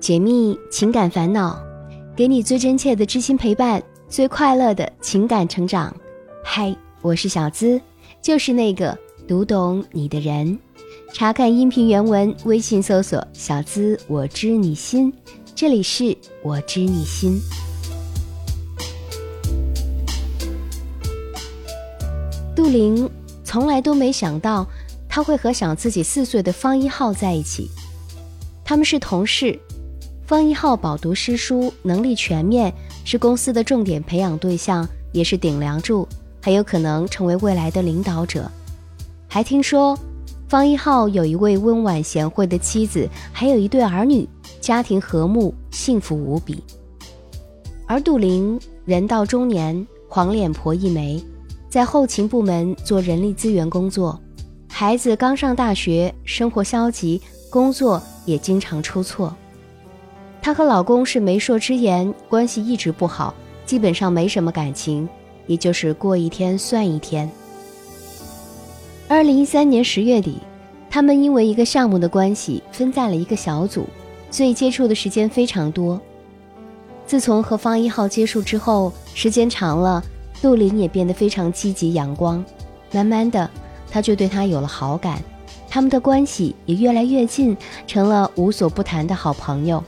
解密情感烦恼，给你最真切的知心陪伴，最快乐的情感成长。嗨，我是小资，就是那个读懂你的人。查看音频原文，微信搜索“小资我知你心”，这里是我知你心。杜玲从来都没想到，他会和小自己四岁的方一浩在一起。他们是同事，方一浩饱读诗书，能力全面，是公司的重点培养对象，也是顶梁柱，很有可能成为未来的领导者。还听说。方一浩有一位温婉贤惠的妻子，还有一对儿女，家庭和睦，幸福无比。而杜玲人到中年，黄脸婆一枚，在后勤部门做人力资源工作，孩子刚上大学，生活消极，工作也经常出错。她和老公是媒妁之言，关系一直不好，基本上没什么感情，也就是过一天算一天。二零一三年十月底，他们因为一个项目的关系分在了一个小组，所以接触的时间非常多。自从和方一浩接触之后，时间长了，杜林也变得非常积极阳光。慢慢的，他就对他有了好感，他们的关系也越来越近，成了无所不谈的好朋友。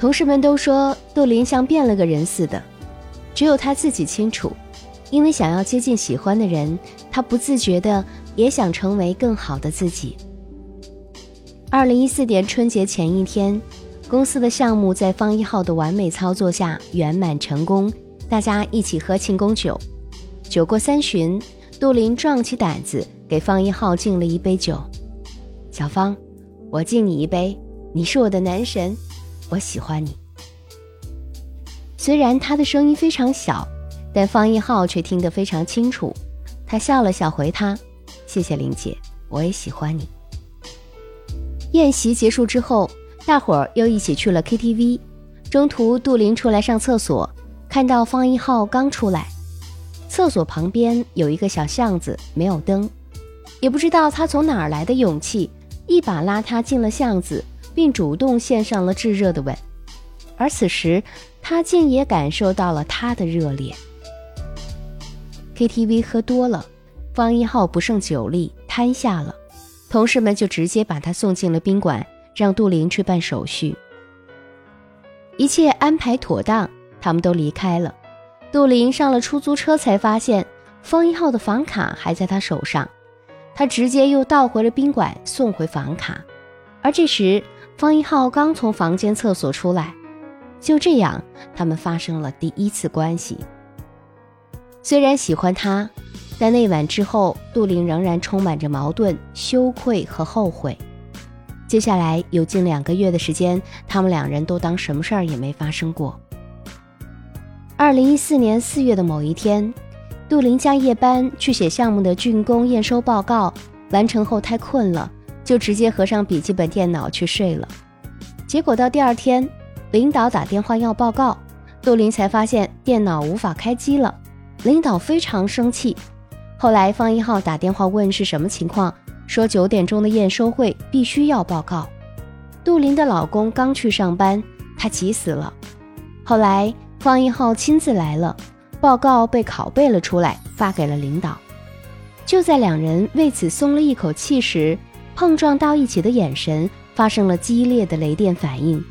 同事们都说杜林像变了个人似的，只有他自己清楚。因为想要接近喜欢的人，他不自觉的也想成为更好的自己。二零一四年春节前一天，公司的项目在方一浩的完美操作下圆满成功，大家一起喝庆功酒。酒过三巡，杜林壮起胆子给方一浩敬了一杯酒：“小方，我敬你一杯，你是我的男神，我喜欢你。”虽然他的声音非常小。但方一浩却听得非常清楚，他笑了笑回他：“谢谢林姐，我也喜欢你。”宴席结束之后，大伙儿又一起去了 KTV。中途，杜林出来上厕所，看到方一浩刚出来，厕所旁边有一个小巷子，没有灯，也不知道他从哪儿来的勇气，一把拉他进了巷子，并主动献上了炙热的吻。而此时，他竟也感受到了她的热烈。KTV 喝多了，方一浩不胜酒力瘫下了，同事们就直接把他送进了宾馆，让杜林去办手续。一切安排妥当，他们都离开了。杜林上了出租车，才发现方一浩的房卡还在他手上，他直接又倒回了宾馆送回房卡。而这时，方一浩刚从房间厕所出来，就这样，他们发生了第一次关系。虽然喜欢他，但那晚之后，杜玲仍然充满着矛盾、羞愧和后悔。接下来有近两个月的时间，他们两人都当什么事儿也没发生过。二零一四年四月的某一天，杜林加夜班去写项目的竣工验收报告，完成后太困了，就直接合上笔记本电脑去睡了。结果到第二天，领导打电话要报告，杜林才发现电脑无法开机了。领导非常生气，后来方一浩打电话问是什么情况，说九点钟的验收会必须要报告。杜林的老公刚去上班，他急死了。后来方一浩亲自来了，报告被拷贝了出来，发给了领导。就在两人为此松了一口气时，碰撞到一起的眼神发生了激烈的雷电反应。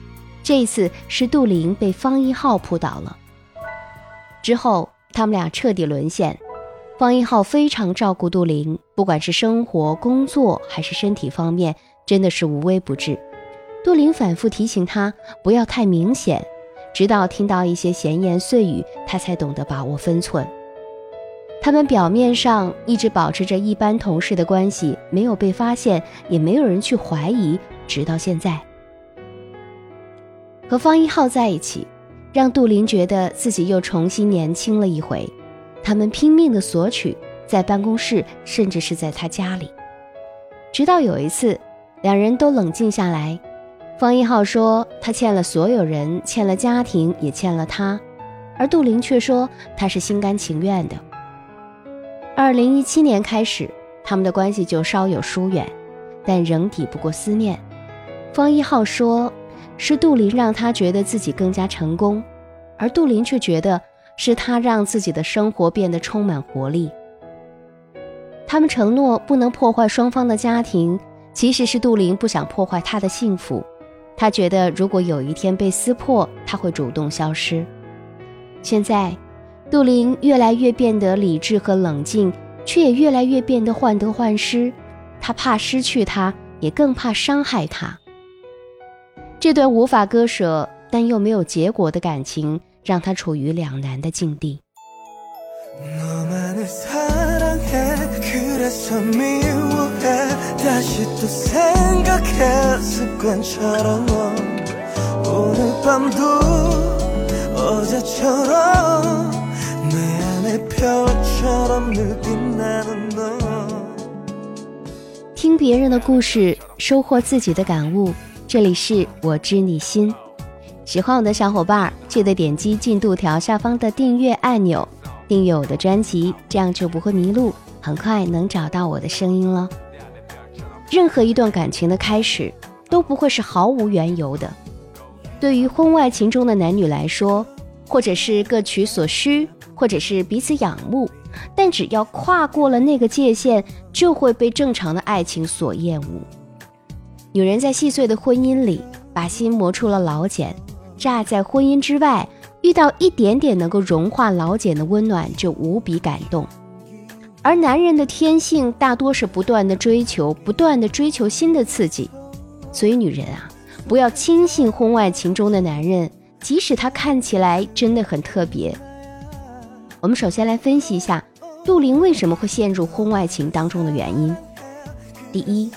这一次是杜林被方一浩扑倒了，之后。他们俩彻底沦陷，方一浩非常照顾杜林，不管是生活、工作还是身体方面，真的是无微不至。杜林反复提醒他不要太明显，直到听到一些闲言碎语，他才懂得把握分寸。他们表面上一直保持着一般同事的关系，没有被发现，也没有人去怀疑，直到现在。和方一浩在一起。让杜林觉得自己又重新年轻了一回，他们拼命的索取，在办公室，甚至是在他家里。直到有一次，两人都冷静下来，方一浩说他欠了所有人，欠了家庭，也欠了他，而杜林却说他是心甘情愿的。二零一七年开始，他们的关系就稍有疏远，但仍抵不过思念。方一浩说。是杜林让他觉得自己更加成功，而杜林却觉得是他让自己的生活变得充满活力。他们承诺不能破坏双方的家庭，其实是杜林不想破坏他的幸福。他觉得如果有一天被撕破，他会主动消失。现在，杜林越来越变得理智和冷静，却也越来越变得患得患失。他怕失去他，也更怕伤害他。这段无法割舍但又没有结果的感情，让他处于两难的境地。听别人的故事，收获自己的感悟。这里是我知你心，喜欢我的小伙伴记得点击进度条下方的订阅按钮，订阅我的专辑，这样就不会迷路，很快能找到我的声音了。任何一段感情的开始都不会是毫无缘由的。对于婚外情中的男女来说，或者是各取所需，或者是彼此仰慕，但只要跨过了那个界限，就会被正常的爱情所厌恶。女人在细碎的婚姻里，把心磨出了老茧，乍在婚姻之外，遇到一点点能够融化老茧的温暖，就无比感动。而男人的天性大多是不断的追求，不断的追求新的刺激，所以女人啊，不要轻信婚外情中的男人，即使他看起来真的很特别。我们首先来分析一下杜林为什么会陷入婚外情当中的原因。第一。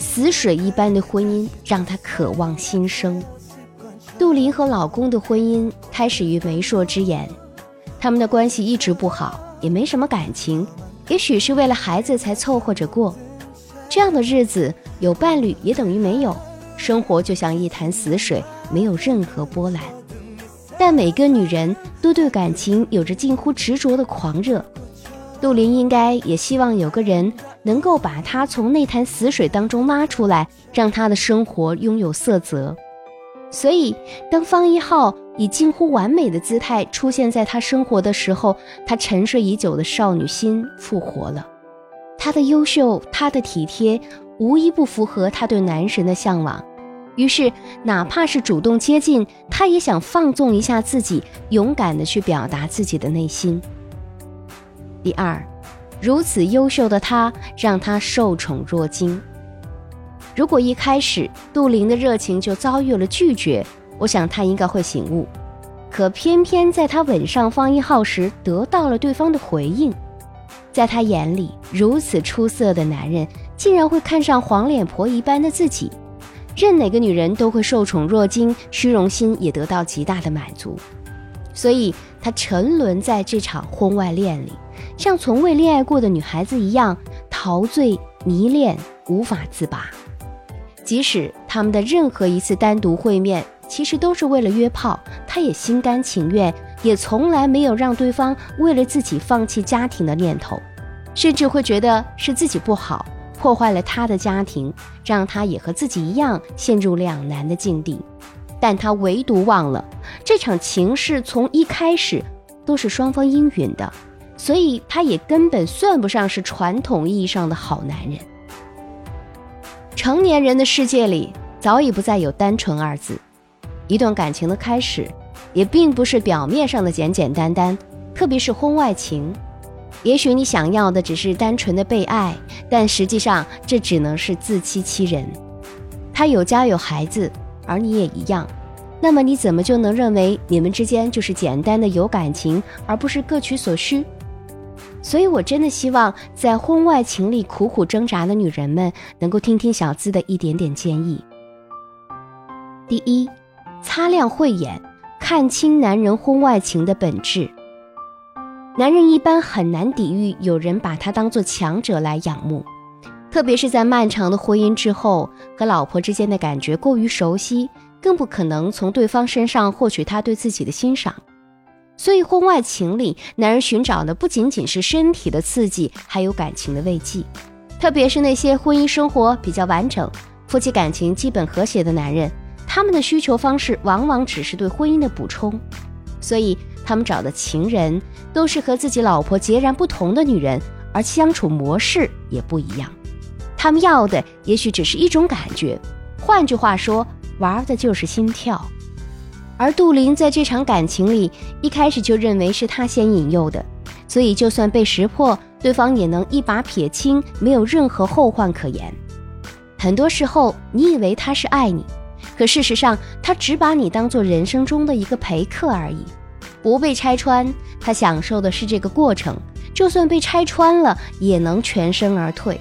死水一般的婚姻让她渴望新生。杜林和老公的婚姻开始于媒妁之言，他们的关系一直不好，也没什么感情，也许是为了孩子才凑合着过。这样的日子有伴侣也等于没有，生活就像一潭死水，没有任何波澜。但每个女人都对感情有着近乎执着的狂热，杜林应该也希望有个人。能够把她从那潭死水当中拉出来，让她的生活拥有色泽。所以，当方一浩以近乎完美的姿态出现在他生活的时候，他沉睡已久的少女心复活了。他的优秀，他的体贴，无一不符合他对男神的向往。于是，哪怕是主动接近，他也想放纵一下自己，勇敢地去表达自己的内心。第二。如此优秀的他，让他受宠若惊。如果一开始杜林的热情就遭遇了拒绝，我想他应该会醒悟。可偏偏在他吻上方一号时，得到了对方的回应。在他眼里，如此出色的男人，竟然会看上黄脸婆一般的自己。任哪个女人都会受宠若惊，虚荣心也得到极大的满足。所以，他沉沦在这场婚外恋里。像从未恋爱过的女孩子一样陶醉、迷恋，无法自拔。即使他们的任何一次单独会面，其实都是为了约炮，他也心甘情愿，也从来没有让对方为了自己放弃家庭的念头，甚至会觉得是自己不好，破坏了他的家庭，让他也和自己一样陷入两难的境地。但他唯独忘了，这场情事从一开始都是双方应允的。所以，他也根本算不上是传统意义上的好男人。成年人的世界里，早已不再有单纯二字。一段感情的开始，也并不是表面上的简简单单。特别是婚外情，也许你想要的只是单纯的被爱，但实际上这只能是自欺欺人。他有家有孩子，而你也一样，那么你怎么就能认为你们之间就是简单的有感情，而不是各取所需？所以，我真的希望在婚外情里苦苦挣扎的女人们，能够听听小资的一点点建议。第一，擦亮慧眼，看清男人婚外情的本质。男人一般很难抵御有人把他当做强者来仰慕，特别是在漫长的婚姻之后，和老婆之间的感觉过于熟悉，更不可能从对方身上获取他对自己的欣赏。所以，婚外情里，男人寻找的不仅仅是身体的刺激，还有感情的慰藉。特别是那些婚姻生活比较完整、夫妻感情基本和谐的男人，他们的需求方式往往只是对婚姻的补充，所以他们找的情人都是和自己老婆截然不同的女人，而相处模式也不一样。他们要的也许只是一种感觉，换句话说，玩的就是心跳。而杜林在这场感情里，一开始就认为是他先引诱的，所以就算被识破，对方也能一把撇清，没有任何后患可言。很多时候，你以为他是爱你，可事实上，他只把你当做人生中的一个陪客而已。不被拆穿，他享受的是这个过程；就算被拆穿了，也能全身而退。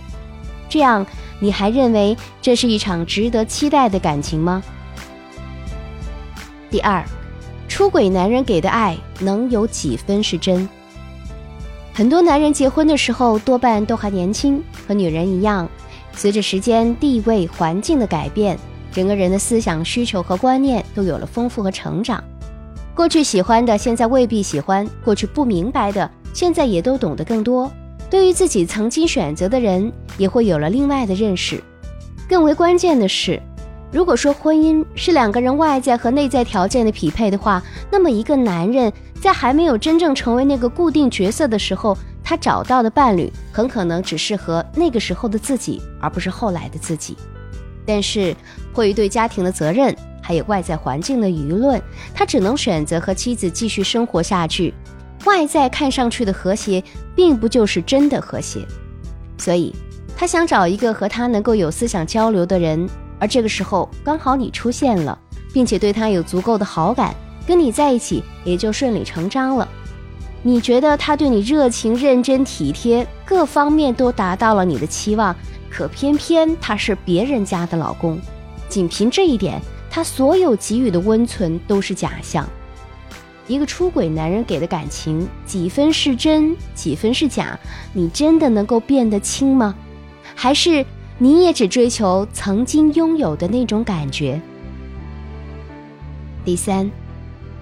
这样，你还认为这是一场值得期待的感情吗？第二，出轨男人给的爱能有几分是真？很多男人结婚的时候多半都还年轻，和女人一样，随着时间、地位、环境的改变，整个人的思想需求和观念都有了丰富和成长。过去喜欢的，现在未必喜欢；过去不明白的，现在也都懂得更多。对于自己曾经选择的人，也会有了另外的认识。更为关键的是。如果说婚姻是两个人外在和内在条件的匹配的话，那么一个男人在还没有真正成为那个固定角色的时候，他找到的伴侣很可能只适合那个时候的自己，而不是后来的自己。但是迫于对家庭的责任，还有外在环境的舆论，他只能选择和妻子继续生活下去。外在看上去的和谐，并不就是真的和谐。所以，他想找一个和他能够有思想交流的人。而这个时候刚好你出现了，并且对他有足够的好感，跟你在一起也就顺理成章了。你觉得他对你热情、认真、体贴，各方面都达到了你的期望，可偏偏他是别人家的老公，仅凭这一点，他所有给予的温存都是假象。一个出轨男人给的感情，几分是真，几分是假？你真的能够辨得清吗？还是？你也只追求曾经拥有的那种感觉。第三，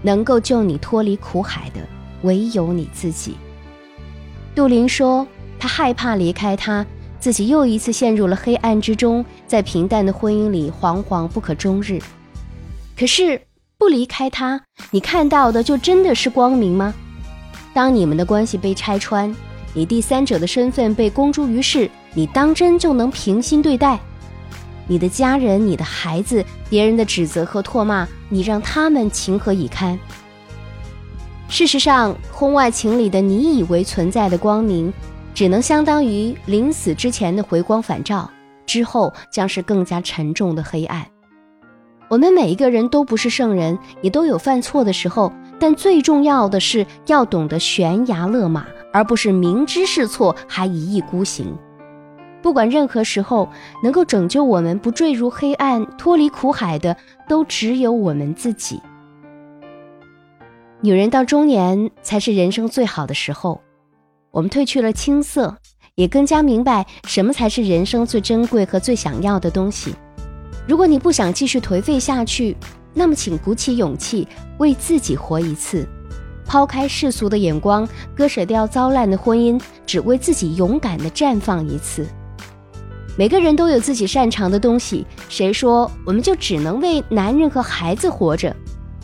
能够救你脱离苦海的唯有你自己。杜林说，他害怕离开他，自己又一次陷入了黑暗之中，在平淡的婚姻里惶惶不可终日。可是不离开他，你看到的就真的是光明吗？当你们的关系被拆穿，你第三者的身份被公诸于世。你当真就能平心对待你的家人、你的孩子？别人的指责和唾骂，你让他们情何以堪？事实上，婚外情里的你以为存在的光明，只能相当于临死之前的回光返照，之后将是更加沉重的黑暗。我们每一个人都不是圣人，也都有犯错的时候，但最重要的是要懂得悬崖勒马，而不是明知是错还一意孤行。不管任何时候，能够拯救我们不坠入黑暗、脱离苦海的，都只有我们自己。女人到中年才是人生最好的时候，我们褪去了青涩，也更加明白什么才是人生最珍贵和最想要的东西。如果你不想继续颓废下去，那么请鼓起勇气为自己活一次，抛开世俗的眼光，割舍掉糟烂的婚姻，只为自己勇敢地绽放一次。每个人都有自己擅长的东西，谁说我们就只能为男人和孩子活着？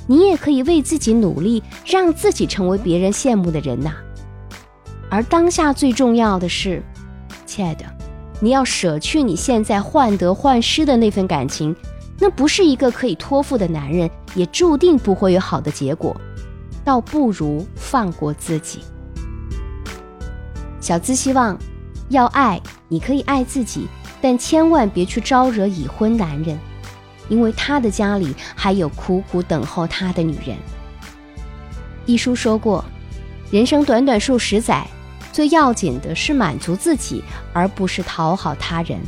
你也可以为自己努力，让自己成为别人羡慕的人呐。而当下最重要的是，亲爱的，你要舍去你现在患得患失的那份感情，那不是一个可以托付的男人，也注定不会有好的结果，倒不如放过自己。小资希望，要爱，你可以爱自己。但千万别去招惹已婚男人，因为他的家里还有苦苦等候他的女人。一书说过，人生短短数十载，最要紧的是满足自己，而不是讨好他人。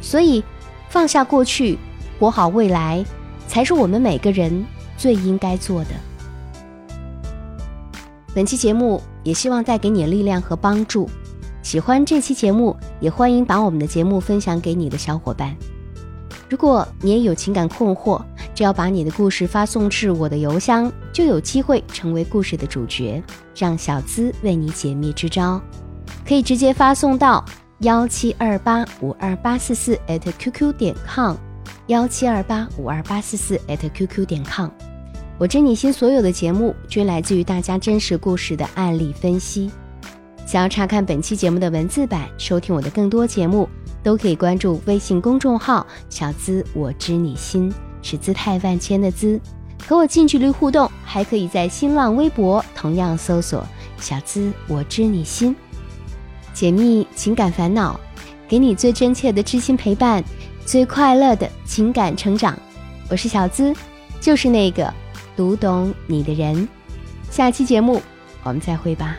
所以，放下过去，活好未来，才是我们每个人最应该做的。本期节目也希望带给你力量和帮助。喜欢这期节目，也欢迎把我们的节目分享给你的小伙伴。如果你也有情感困惑，只要把你的故事发送至我的邮箱，就有机会成为故事的主角，让小资为你解密支招。可以直接发送到幺七二八五二八四四 at qq 点 com，幺七二八五二八四四 @QQ 点 com。我知你心所有的节目均来自于大家真实故事的案例分析。想要查看本期节目的文字版，收听我的更多节目，都可以关注微信公众号“小资我知你心”，是姿态万千的“资”，和我近距离互动。还可以在新浪微博同样搜索“小资我知你心”，解密情感烦恼，给你最真切的知心陪伴，最快乐的情感成长。我是小资，就是那个。读懂你的人，下期节目我们再会吧。